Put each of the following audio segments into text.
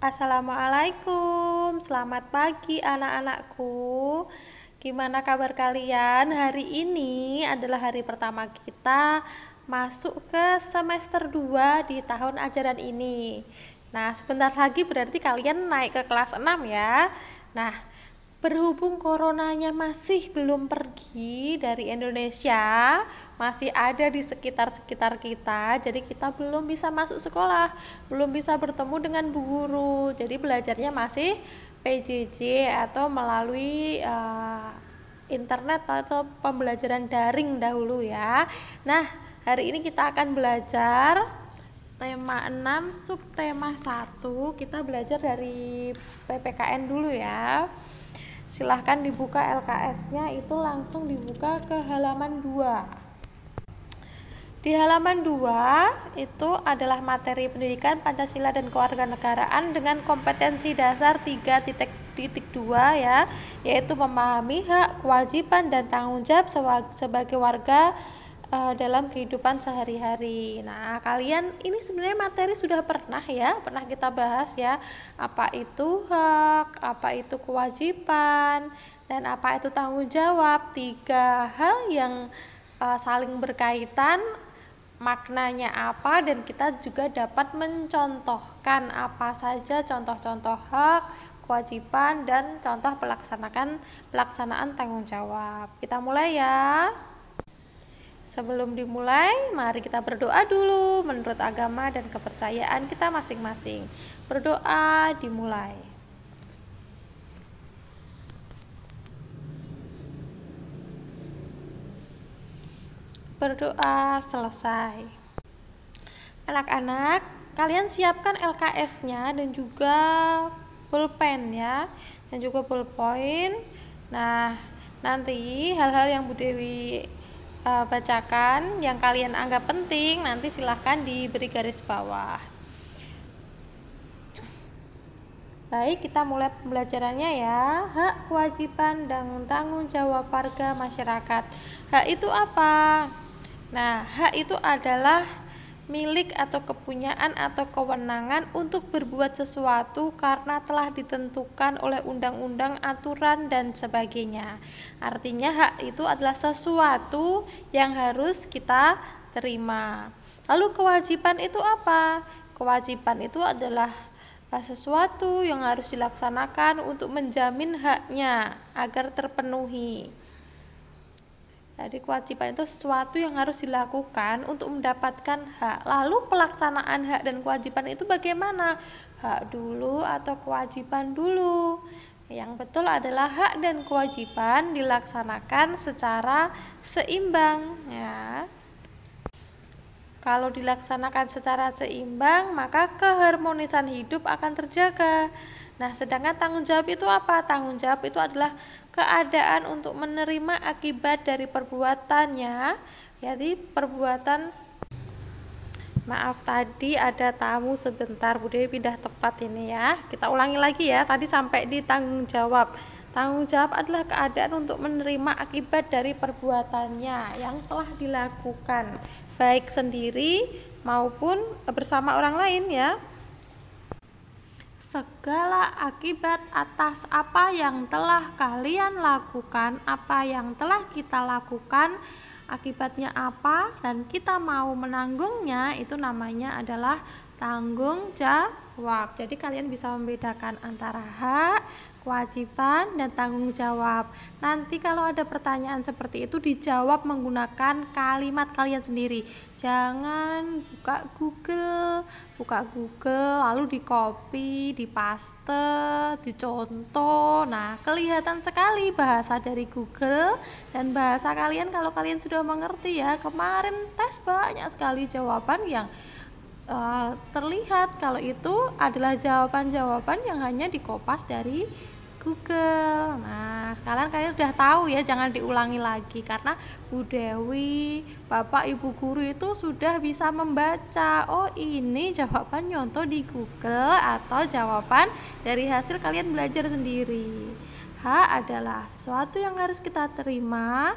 Assalamualaikum, selamat pagi anak-anakku. Gimana kabar kalian? Hari ini adalah hari pertama kita masuk ke semester 2 di tahun ajaran ini. Nah, sebentar lagi berarti kalian naik ke kelas 6 ya. Nah, berhubung coronanya masih belum pergi dari Indonesia, masih ada di sekitar-sekitar kita, jadi kita belum bisa masuk sekolah, belum bisa bertemu dengan bu guru. Jadi belajarnya masih PJJ atau melalui uh, internet atau pembelajaran daring dahulu ya. Nah, hari ini kita akan belajar tema 6 subtema 1. Kita belajar dari PPKN dulu ya silahkan dibuka LKS-nya itu langsung dibuka ke halaman 2 di halaman 2 itu adalah materi pendidikan Pancasila dan kewarganegaraan dengan kompetensi dasar 3.2 ya, yaitu memahami hak, kewajiban dan tanggung jawab sebagai warga uh, dalam kehidupan sehari-hari. Nah, kalian ini sebenarnya materi sudah pernah ya, pernah kita bahas ya, apa itu hak, apa itu kewajiban, dan apa itu tanggung jawab. Tiga hal yang uh, saling berkaitan maknanya apa dan kita juga dapat mencontohkan apa saja contoh-contoh hak, kewajiban dan contoh pelaksanakan pelaksanaan tanggung jawab. Kita mulai ya. Sebelum dimulai, mari kita berdoa dulu menurut agama dan kepercayaan kita masing-masing. Berdoa dimulai. Berdoa selesai. Anak-anak, kalian siapkan LKS-nya dan juga pulpen ya, dan juga pulpoin. Nah, nanti hal-hal yang Bu Dewi uh, bacakan yang kalian anggap penting nanti silahkan diberi garis bawah Baik, kita mulai pembelajarannya ya. Hak, kewajiban, dan tanggung jawab warga masyarakat. Hak itu apa? Nah, hak itu adalah milik atau kepunyaan atau kewenangan untuk berbuat sesuatu karena telah ditentukan oleh undang-undang, aturan, dan sebagainya. Artinya, hak itu adalah sesuatu yang harus kita terima. Lalu, kewajiban itu apa? Kewajiban itu adalah sesuatu yang harus dilaksanakan untuk menjamin haknya agar terpenuhi. Jadi kewajiban itu sesuatu yang harus dilakukan untuk mendapatkan hak. Lalu pelaksanaan hak dan kewajiban itu bagaimana? Hak dulu atau kewajiban dulu? Yang betul adalah hak dan kewajiban dilaksanakan secara seimbang ya. Kalau dilaksanakan secara seimbang, maka keharmonisan hidup akan terjaga. Nah, sedangkan tanggung jawab itu apa? Tanggung jawab itu adalah keadaan untuk menerima akibat dari perbuatannya. Jadi, perbuatan Maaf tadi ada tamu sebentar, Bu Dewi pindah tepat ini ya. Kita ulangi lagi ya. Tadi sampai di tanggung jawab. Tanggung jawab adalah keadaan untuk menerima akibat dari perbuatannya yang telah dilakukan, baik sendiri maupun bersama orang lain ya segala akibat atas apa yang telah kalian lakukan, apa yang telah kita lakukan, akibatnya apa, dan kita mau menanggungnya, itu namanya adalah tanggung jawab. Jadi, kalian bisa membedakan antara hak, kewajiban, dan tanggung jawab. Nanti kalau ada pertanyaan seperti itu dijawab menggunakan kalimat kalian sendiri. Jangan buka Google, buka Google lalu di copy, di paste, dicontoh. Nah, kelihatan sekali bahasa dari Google dan bahasa kalian kalau kalian sudah mengerti ya. Kemarin tes banyak sekali jawaban yang uh, terlihat kalau itu adalah jawaban-jawaban yang hanya dikopas dari Google. Nah, sekarang kalian sudah tahu ya, jangan diulangi lagi karena Bu Dewi, Bapak Ibu guru itu sudah bisa membaca. Oh, ini jawaban nyontoh di Google atau jawaban dari hasil kalian belajar sendiri. H adalah sesuatu yang harus kita terima.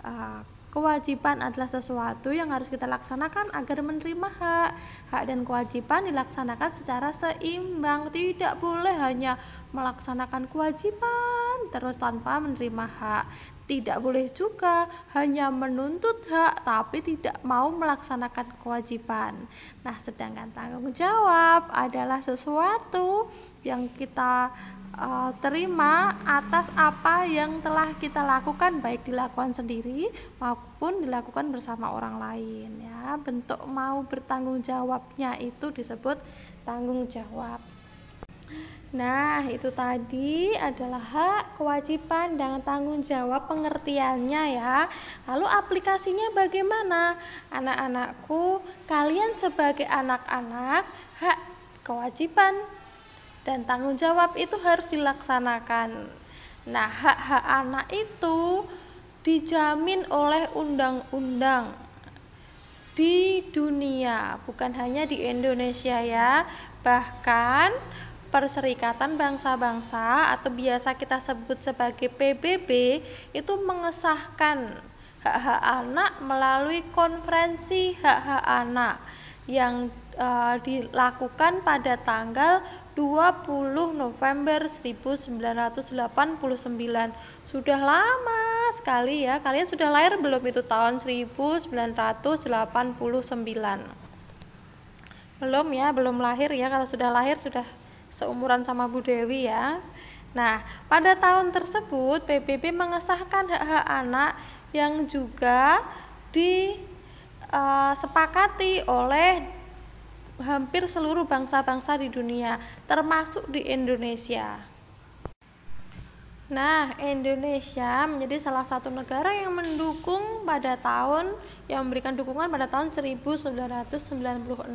Uh, Kewajiban adalah sesuatu yang harus kita laksanakan agar menerima hak. Hak dan kewajiban dilaksanakan secara seimbang. Tidak boleh hanya melaksanakan kewajiban terus tanpa menerima hak. Tidak boleh juga hanya menuntut hak tapi tidak mau melaksanakan kewajiban. Nah, sedangkan tanggung jawab adalah sesuatu yang kita uh, terima atas apa yang telah kita lakukan baik dilakukan sendiri maupun dilakukan bersama orang lain ya bentuk mau bertanggung jawabnya itu disebut tanggung jawab Nah, itu tadi adalah hak, kewajiban, dan tanggung jawab pengertiannya ya. Lalu aplikasinya bagaimana? Anak-anakku, kalian sebagai anak-anak, hak, kewajiban, dan tanggung jawab itu harus dilaksanakan. Nah, hak-hak anak itu dijamin oleh undang-undang di dunia, bukan hanya di Indonesia ya. Bahkan Perserikatan Bangsa-Bangsa atau biasa kita sebut sebagai PBB itu mengesahkan hak-hak anak melalui konferensi hak-hak anak yang uh, dilakukan pada tanggal 20 November 1989 sudah lama sekali ya kalian sudah lahir belum itu tahun 1989 belum ya belum lahir ya kalau sudah lahir sudah seumuran sama Bu Dewi ya nah pada tahun tersebut PBB mengesahkan hak-hak anak yang juga disepakati uh, oleh hampir seluruh bangsa-bangsa di dunia, termasuk di Indonesia. Nah, Indonesia menjadi salah satu negara yang mendukung pada tahun yang memberikan dukungan pada tahun 1996.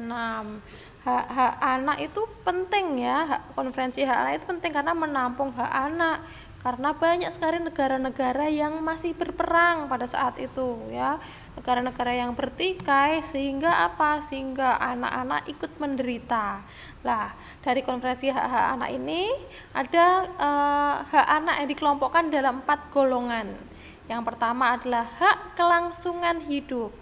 Hak-hak anak itu penting ya, hak, konferensi hak anak itu penting karena menampung hak anak. Karena banyak sekali negara-negara yang masih berperang pada saat itu ya. Negara-negara yang bertikai sehingga apa? Sehingga anak-anak ikut menderita. Lah dari konferensi hak-hak anak ini ada eh, hak anak yang dikelompokkan dalam empat golongan. Yang pertama adalah hak kelangsungan hidup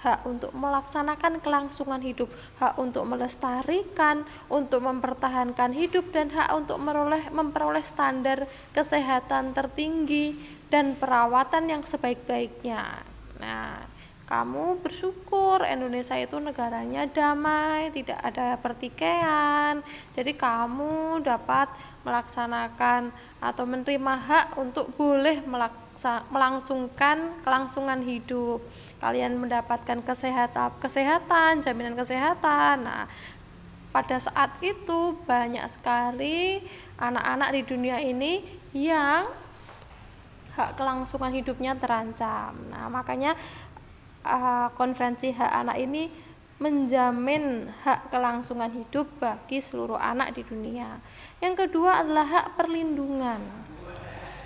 hak untuk melaksanakan kelangsungan hidup, hak untuk melestarikan, untuk mempertahankan hidup dan hak untuk meroleh, memperoleh standar kesehatan tertinggi dan perawatan yang sebaik-baiknya. Nah, kamu bersyukur Indonesia itu negaranya damai, tidak ada pertikaian. Jadi kamu dapat melaksanakan atau menerima hak untuk boleh melaksa, melangsungkan kelangsungan hidup. Kalian mendapatkan kesehatan, kesehatan, jaminan kesehatan. Nah, pada saat itu banyak sekali anak-anak di dunia ini yang hak kelangsungan hidupnya terancam. Nah, makanya uh, konferensi hak anak ini menjamin hak kelangsungan hidup bagi seluruh anak di dunia. Yang kedua adalah hak perlindungan.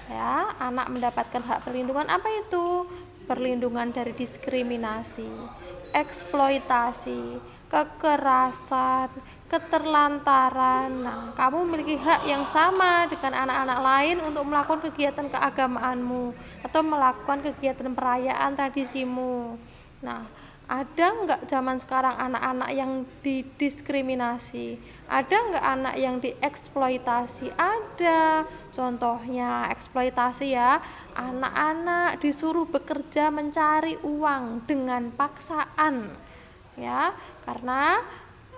Ya, anak mendapatkan hak perlindungan apa itu? Perlindungan dari diskriminasi, eksploitasi, kekerasan, keterlantaran. Nah, kamu memiliki hak yang sama dengan anak-anak lain untuk melakukan kegiatan keagamaanmu atau melakukan kegiatan perayaan tradisimu. Nah, ada nggak zaman sekarang anak-anak yang didiskriminasi? Ada nggak anak yang dieksploitasi? Ada. Contohnya eksploitasi ya, anak-anak disuruh bekerja mencari uang dengan paksaan, ya, karena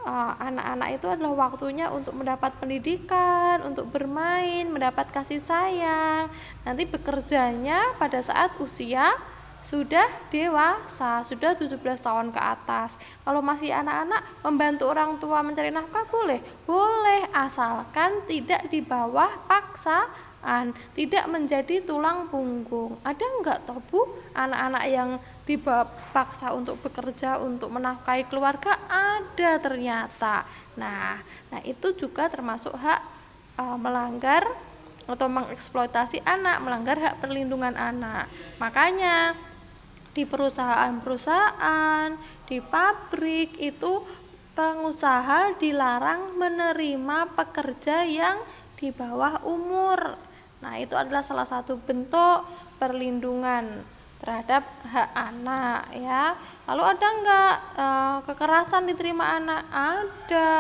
Eh, anak-anak uh, itu adalah waktunya untuk mendapat pendidikan, untuk bermain, mendapat kasih sayang. Nanti bekerjanya pada saat usia sudah dewasa, sudah 17 tahun ke atas. Kalau masih anak-anak membantu orang tua mencari nafkah boleh? Boleh, asalkan tidak di bawah paksa tidak menjadi tulang punggung. Ada enggak toh Bu anak-anak yang dipaksa untuk bekerja untuk menafkahi keluarga? Ada ternyata. Nah, nah itu juga termasuk hak uh, melanggar atau mengeksploitasi anak, melanggar hak perlindungan anak. Makanya di perusahaan-perusahaan, di pabrik itu pengusaha dilarang menerima pekerja yang di bawah umur Nah, itu adalah salah satu bentuk perlindungan terhadap hak anak ya. Lalu ada nggak e, kekerasan diterima anak? Ada.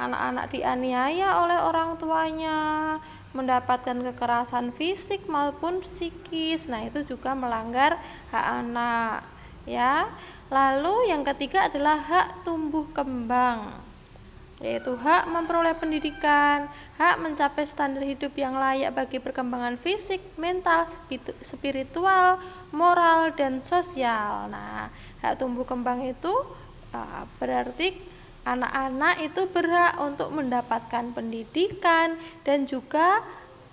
Anak-anak dianiaya oleh orang tuanya, mendapatkan kekerasan fisik maupun psikis. Nah, itu juga melanggar hak anak ya. Lalu yang ketiga adalah hak tumbuh kembang yaitu hak memperoleh pendidikan, hak mencapai standar hidup yang layak bagi perkembangan fisik, mental, spiritual, moral, dan sosial. Nah, hak tumbuh kembang itu uh, berarti anak-anak itu berhak untuk mendapatkan pendidikan dan juga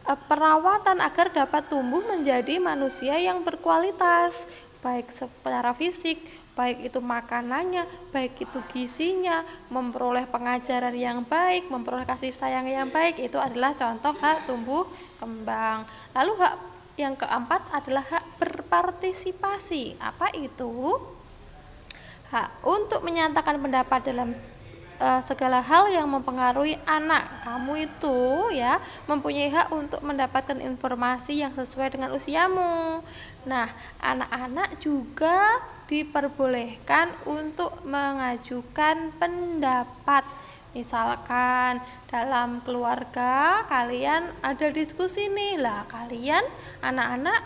uh, perawatan agar dapat tumbuh menjadi manusia yang berkualitas, baik secara fisik baik itu makanannya, baik itu gizinya, memperoleh pengajaran yang baik, memperoleh kasih sayang yang baik, itu adalah contoh hak tumbuh kembang. Lalu hak yang keempat adalah hak berpartisipasi. Apa itu? Hak untuk menyatakan pendapat dalam uh, segala hal yang mempengaruhi anak kamu itu ya mempunyai hak untuk mendapatkan informasi yang sesuai dengan usiamu. Nah, anak-anak juga diperbolehkan untuk mengajukan pendapat. Misalkan dalam keluarga kalian ada diskusi nih, lah kalian anak-anak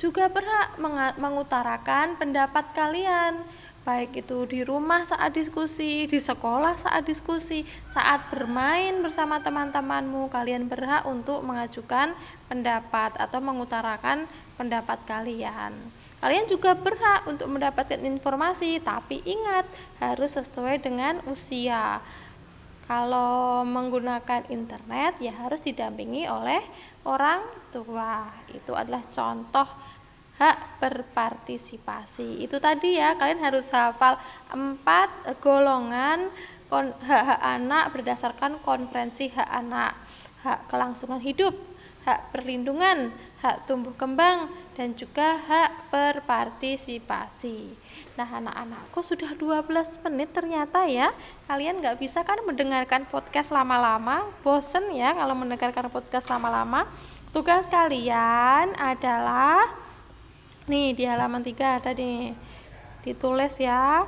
juga berhak mengutarakan pendapat kalian baik itu di rumah saat diskusi, di sekolah saat diskusi, saat bermain bersama teman-temanmu, kalian berhak untuk mengajukan pendapat atau mengutarakan pendapat kalian. Kalian juga berhak untuk mendapatkan informasi, tapi ingat harus sesuai dengan usia. Kalau menggunakan internet ya harus didampingi oleh orang tua. Itu adalah contoh hak berpartisipasi. Itu tadi ya, kalian harus hafal empat golongan hak-hak anak berdasarkan konferensi hak anak. Hak kelangsungan hidup, hak perlindungan, hak tumbuh kembang, dan juga hak berpartisipasi. Nah, anak-anakku sudah 12 menit ternyata ya. Kalian nggak bisa kan mendengarkan podcast lama-lama? Bosen ya kalau mendengarkan podcast lama-lama? Tugas kalian adalah nih di halaman 3 ada nih. Ditulis ya.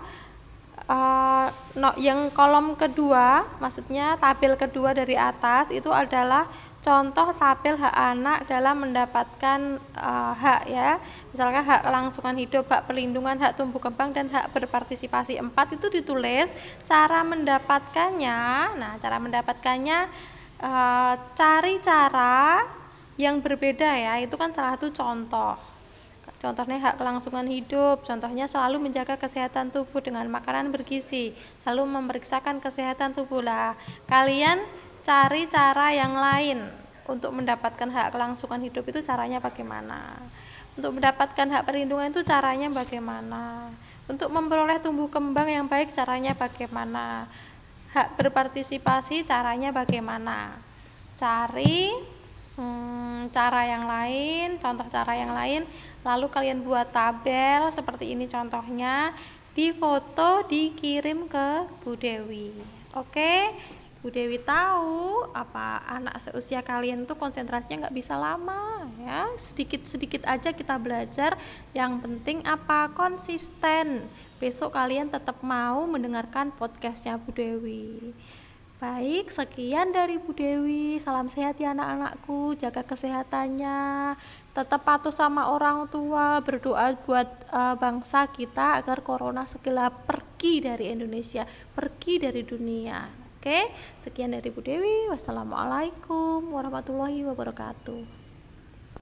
Uh, no, yang kolom kedua, maksudnya tabel kedua dari atas itu adalah contoh tabel hak anak dalam mendapatkan uh, hak ya misalkan hak kelangsungan hidup, hak perlindungan, hak tumbuh kembang dan hak berpartisipasi empat itu ditulis cara mendapatkannya nah cara mendapatkannya uh, cari cara yang berbeda ya itu kan salah satu contoh Contohnya hak kelangsungan hidup, contohnya selalu menjaga kesehatan tubuh dengan makanan bergizi, selalu memeriksakan kesehatan tubuh lah. Kalian cari cara yang lain untuk mendapatkan hak kelangsungan hidup itu caranya bagaimana? Untuk mendapatkan hak perlindungan itu caranya bagaimana? Untuk memperoleh tumbuh kembang yang baik caranya bagaimana? Hak berpartisipasi caranya bagaimana? Cari hmm, cara yang lain contoh cara yang lain lalu kalian buat tabel seperti ini contohnya. Di foto dikirim ke Bu Dewi. Oke? Bu Dewi tahu apa anak seusia kalian tuh konsentrasinya nggak bisa lama ya. Sedikit-sedikit aja kita belajar. Yang penting apa? Konsisten. Besok kalian tetap mau mendengarkan podcastnya Bu Dewi. Baik, sekian dari Bu Dewi. Salam sehat ya anak-anakku. Jaga kesehatannya. Tetap patuh sama orang tua. Berdoa buat uh, bangsa kita agar corona segera pergi dari Indonesia, pergi dari dunia. Oke, sekian dari Bu Dewi. Wassalamualaikum warahmatullahi wabarakatuh.